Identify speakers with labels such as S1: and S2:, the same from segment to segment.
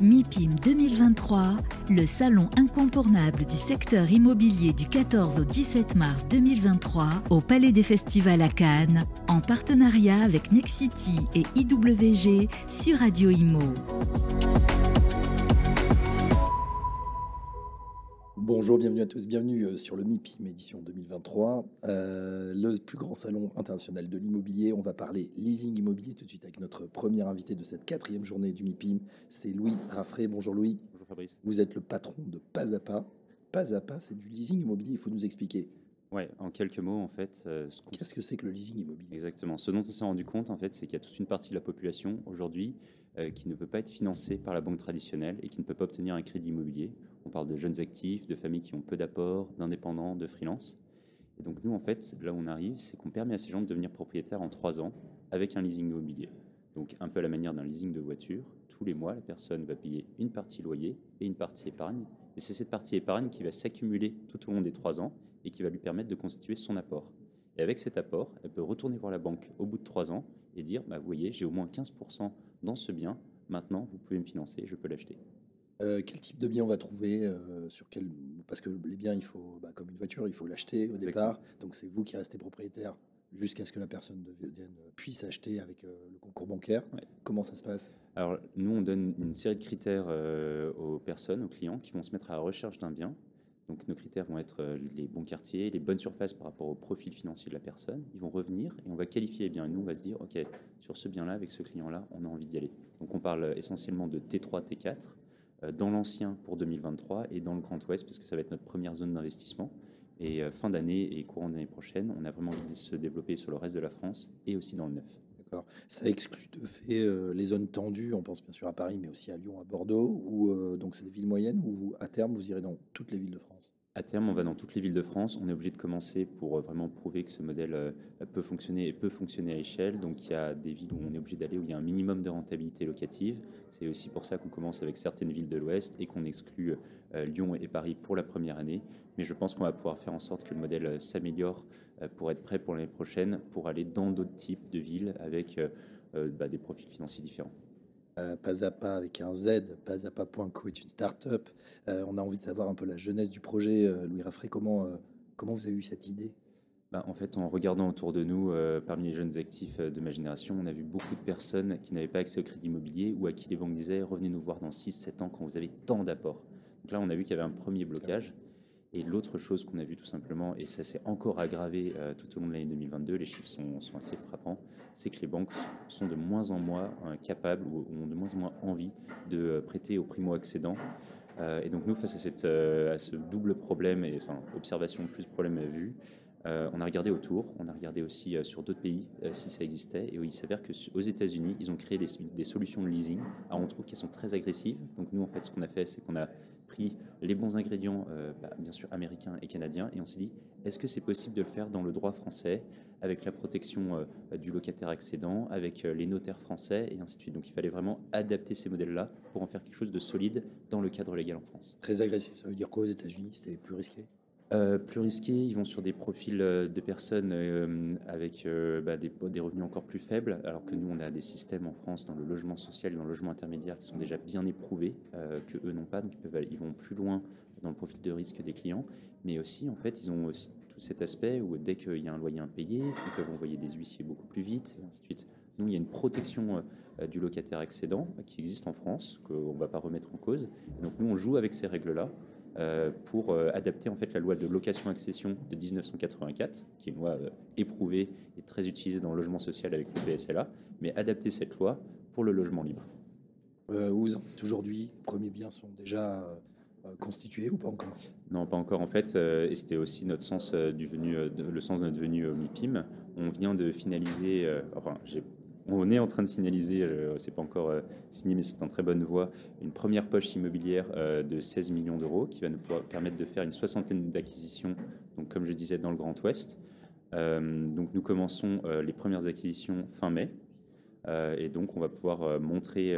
S1: MIPIM 2023, le salon incontournable du secteur immobilier du 14 au 17 mars 2023 au Palais des Festivals à Cannes, en partenariat avec Nexity et IWG sur Radio Imo.
S2: Bonjour, bienvenue à tous, bienvenue euh, sur le MIPIM édition 2023, euh, le plus grand salon international de l'immobilier. On va parler leasing immobilier tout de suite avec notre premier invité de cette quatrième journée du MIPIM, c'est Louis Raffray. Bonjour Louis.
S3: Bonjour Fabrice.
S2: Vous êtes le patron de Pas à Pas. Pas à Pas, c'est du leasing immobilier, il faut nous expliquer.
S3: Ouais, en quelques mots, en fait. euh, ce qu'on-
S2: Qu'est-ce que c'est que le leasing immobilier?
S3: Exactement. Ce dont on s'est rendu compte, en fait, c'est qu'il y a toute une partie de la population aujourd'hui euh, qui ne peut pas être financée par la banque traditionnelle et qui ne peut pas obtenir un crédit immobilier. On parle de jeunes actifs, de familles qui ont peu d'apports, d'indépendants, de freelance. Et donc nous, en fait, là où on arrive, c'est qu'on permet à ces gens de devenir propriétaires en trois ans avec un leasing immobilier. Donc un peu à la manière d'un leasing de voiture. Tous les mois, la personne va payer une partie loyer et une partie épargne. Et c'est cette partie épargne qui va s'accumuler tout au long des trois ans et qui va lui permettre de constituer son apport. Et avec cet apport, elle peut retourner voir la banque au bout de trois ans et dire bah, Vous voyez, j'ai au moins 15% dans ce bien, maintenant vous pouvez me financer, je peux l'acheter.
S2: Euh, Quel type de bien on va trouver euh, sur quel... Parce que les biens, il faut, bah, comme une voiture, il faut l'acheter au
S3: Exactement.
S2: départ. Donc c'est vous qui restez propriétaire jusqu'à ce que la personne devienne, puisse acheter avec euh, le concours bancaire.
S3: Ouais.
S2: Comment ça se passe?
S3: Alors, nous, on donne une série de critères euh, aux personnes, aux clients, qui vont se mettre à la recherche d'un bien. Donc, nos critères vont être euh, les bons quartiers, les bonnes surfaces par rapport au profil financier de la personne. Ils vont revenir et on va qualifier les biens. Et nous, on va se dire, OK, sur ce bien-là, avec ce client-là, on a envie d'y aller. Donc, on parle essentiellement de T3, T4, euh, dans l'ancien pour 2023 et dans le Grand Ouest, parce que ça va être notre première zone d'investissement. Et euh, fin d'année et courant d'année prochaine, on a vraiment envie de se développer sur le reste de la France et aussi dans le neuf.
S2: D'accord. Ça exclut de fait euh, les zones tendues, on pense bien sûr à Paris, mais aussi à Lyon, à Bordeaux, ou euh, donc c'est des villes moyennes, où à terme, vous irez dans toutes les villes de France?
S3: À terme, on va dans toutes les villes de France. On est obligé de commencer pour euh, vraiment prouver que ce modèle euh, peut fonctionner et peut fonctionner à échelle. Donc, il y a des villes où on est obligé d'aller où il y a un minimum de rentabilité locative. C'est aussi pour ça qu'on commence avec certaines villes de l'Ouest et qu'on exclut euh, Lyon et Paris pour la première année. Mais je pense qu'on va pouvoir faire en sorte que le modèle s'améliore pour être prêt pour l'année prochaine, pour aller dans d'autres types de villes avec bah, des profils financiers différents.
S2: Euh, pas avec un Z, pas.co est une start-up. Euh, on a envie de savoir un peu la jeunesse du projet. Euh, Louis Raffray, comment, comment vous avez eu cette idée?
S3: Bah, en fait, en regardant autour de nous, parmi les jeunes actifs de ma génération, on a vu beaucoup de personnes qui n'avaient pas accès au crédit immobilier ou à qui les banques disaient revenez nous voir dans 6-7 ans quand vous avez tant d'apports. Donc là, on a vu qu'il y avait un premier blocage. Et l'autre chose qu'on a vu tout simplement, et ça s'est encore aggravé euh, tout au long de l'année 2022, les chiffres sont, assez frappants, c'est que les banques sont de moins en moins euh, capables ou ont de moins en moins envie de euh, prêter aux primo-accédants. Et donc nous, face à, cette, à ce double problème, et enfin observation plus problème à vue, euh, on a regardé autour, on a regardé aussi euh, sur d'autres pays euh, si ça existait, et il s'avère qu'aux États-Unis, ils ont créé des, solutions de leasing. Alors on trouve qu'elles sont très agressives. Donc nous, en fait, ce qu'on a fait, c'est qu'on a pris les bons ingrédients, bah, bien sûr américains et canadiens, et on s'est dit, est-ce que c'est possible de le faire dans le droit français, avec la protection du locataire accédant, avec les notaires français, et ainsi de suite. Donc il fallait vraiment adapter ces modèles-là pour en faire quelque chose de solide dans le cadre légal en France.
S2: Très agressif, ça veut dire quoi aux États-Unis C'était plus risqué?
S3: Euh, plus risqués, ils vont sur des profils euh, de personnes euh, avec bah, des, revenus encore plus faibles, alors que nous, on a des systèmes en France dans le logement social et dans le logement intermédiaire qui sont déjà bien éprouvés, que eux n'ont pas, donc ils, peuvent vont plus loin dans le profil de risque des clients, mais aussi, en fait, ils ont aussi tout cet aspect où dès qu'il y a un loyer impayé, ils peuvent envoyer des huissiers beaucoup plus vite, et ainsi de suite. Nous, il y a une protection du locataire euh, qui existe en France, qu'on ne va pas remettre en cause. Donc nous, on joue avec ces règles-là pour euh, adapter en fait la loi de location-accession de 1984, qui est une loi euh, éprouvée et très utilisée dans le logement social avec le PSLA, mais adapter cette loi pour le logement libre.
S2: euh, aujourd'hui? Les premiers biens sont déjà euh, euh, constitués ou pas encore?
S3: Non, pas encore en fait, euh, et c'était aussi notre sens euh, du venu, euh, de- le sens de notre venue au MIPIM. On vient de finaliser, euh, enfin, j'ai- on est en train de finaliser, euh, c'est pas encore euh, signé, mais c'est en très bonne voie, une première poche immobilière euh, de 16 millions d'euros qui va nous permettre de faire une soixantaine d'acquisitions, donc comme je disais, dans le Grand Ouest. Euh, donc nous commençons euh, les premières acquisitions fin mai, et donc on va pouvoir montrer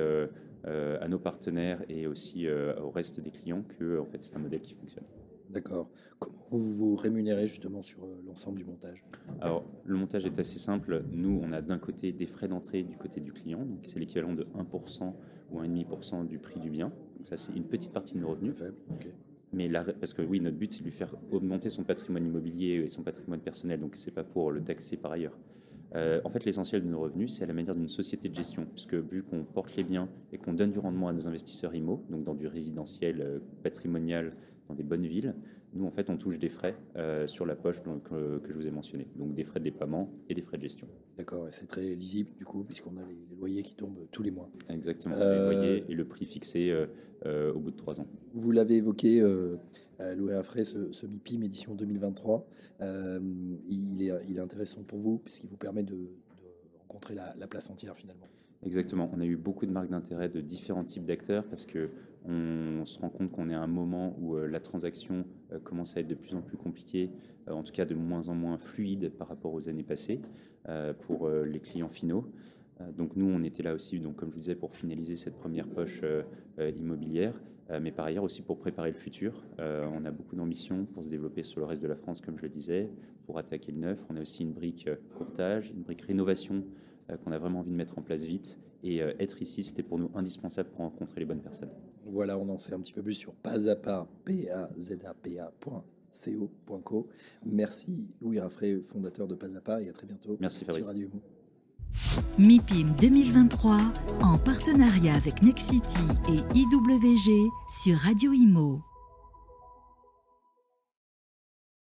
S3: à nos partenaires et aussi au reste des clients que en fait, c'est un modèle qui fonctionne.
S2: D'accord. Comment vous vous rémunérez justement sur euh, l'ensemble du montage?
S3: Alors, le montage est assez simple. Nous, on a d'un côté des frais d'entrée du côté du client, donc c'est l'équivalent de 1% ou 1,5% du prix du bien. Donc ça, c'est une petite partie de nos revenus.
S2: Faible. ok.
S3: Mais parce que oui, notre but, c'est de lui faire augmenter son patrimoine immobilier et son patrimoine personnel, donc c'est pas pour le taxer par ailleurs. Euh, en fait, l'essentiel de nos revenus, c'est à la manière d'une société de gestion, puisque vu qu'on porte les biens et qu'on donne du rendement à nos investisseurs IMO, donc dans du résidentiel, euh, patrimonial, dans des bonnes villes, nous, en fait, on touche des frais euh, sur la poche donc, que je vous ai mentionné, donc des frais de déploiement et des frais de gestion.
S2: D'accord, et c'est très lisible du coup, puisqu'on a les, les loyers qui tombent tous les mois.
S3: Exactement. Les loyers et le prix fixé au bout de trois ans.
S2: Vous l'avez évoqué, euh, Louis Raffray, ce, ce MIPIM édition 2023. euh, il, est, intéressant pour vous, puisqu'il vous permet de, rencontrer la, la place entière finalement.
S3: Exactement. On a eu beaucoup de marques d'intérêt de différents types d'acteurs parce que on se rend compte qu'on est à un moment où euh, la transaction commence à être de plus en plus compliquée, en tout cas de moins en moins fluide par rapport aux années passées pour les clients finaux. Euh, Donc nous, on était là aussi, donc comme je vous disais, pour finaliser cette première poche euh, euh, immobilière, euh, mais par ailleurs aussi pour préparer le futur. Euh, on a beaucoup d'ambition pour se développer sur le reste de la France, comme je le disais, pour attaquer le neuf. On a aussi une brique courtage, une brique rénovation qu'on a vraiment envie de mettre en place vite. Et être ici, c'était pour nous indispensable pour rencontrer les bonnes personnes.
S2: Voilà, on en sait un petit peu plus sur pas à pas, p a z a p a. Merci Louis Raffray, fondateur de Pas à pas, et à très bientôt
S3: Merci Fabrice.
S2: Radio.
S1: MIPIM 2023 en partenariat avec Nexity et IWG sur Radio Imo.